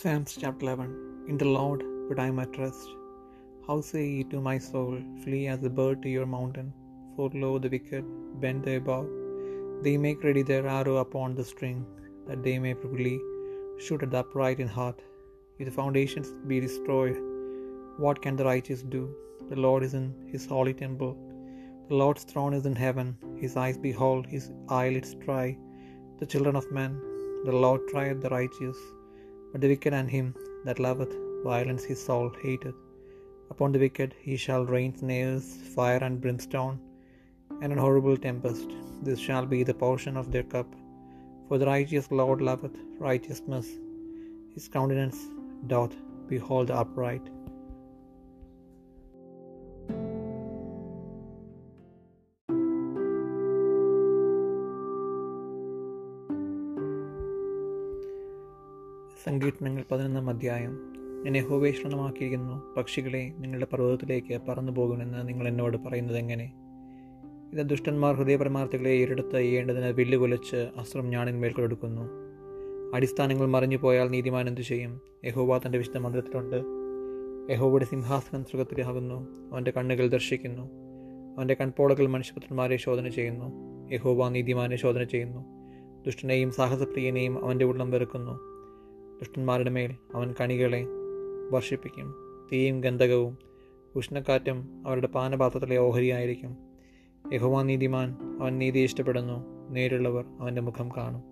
Psalms chapter 11 In the Lord put I my trust. How say ye to my soul, Flee as a bird to your mountain? For lo, the wicked bend their bow. They make ready their arrow upon the string, that they may privily shoot at the upright in heart. If the foundations be destroyed, what can the righteous do? The Lord is in his holy temple. The Lord's throne is in heaven. His eyes behold, his eyelids try the children of men. The Lord trieth the righteous, but the wicked and him that loveth violence his soul hateth. Upon the wicked he shall rain snares, fire and brimstone, and an horrible tempest. This shall be the portion of their cup. For the righteous Lord loveth righteousness. His countenance doth behold upright. സങ്കീർത്തനങ്ങൾ പതിനൊന്നാം അധ്യായം. എന്നെ യഹോവേഷണമാക്കിയിരിക്കുന്നു പക്ഷികളെ നിങ്ങളുടെ പർവതത്തിലേക്ക് പറന്നു പോകുമെന്ന് നിങ്ങൾ എന്നോട് പറയുന്നത് എങ്ങനെ? ഇത് ദുഷ്ടന്മാർ ഹൃദയപരമാർത്ഥികളെ ഇരടുത്ത് ചെയ്യേണ്ടതിന് വില്ല് കൊലച്ച് അസ്ത്രം ഞാണിന്മേൽ കൊടുക്കുന്നു അടിസ്ഥാനങ്ങൾ മറിഞ്ഞു പോയാൽ നീതിമാൻ എന്തു ചെയ്യും? യഹോവ തന്റെ വിശുദ്ധ മന്ദിരത്തിലുണ്ട്. യഹോവയുടെ സിംഹാസനം സുഖത്തിലാകുന്നു അവന്റെ കണ്ണുകൾ ദർശിക്കുന്നു. അവന്റെ കൺപോളകൾ മനുഷ്യപുത്രന്മാരെ ശോധന ചെയ്യുന്നു. യഹോവ നീതിമാനെ ശോധന ചെയ്യുന്നു. ദുഷ്ടനെയും സാഹസപ്രിയനെയും അവന്റെ ഉള്ളം വെറുക്കുന്നു. ദുഷ്ടന്മാരുടെ മേൽ അവൻ കണികളെ വർഷിപ്പിക്കും. തീയും ഗന്ധകവും ഉഷ്ണക്കാറ്റും അവരുടെ പാനപാത്രത്തിലെ ഓഹരിയായിരിക്കും. യഹോവ നീതിമാൻ അവൻ നീതി ഇഷ്ടപ്പെടുന്നു. നേരുള്ളവർ അവന്റെ മുഖം കാണും.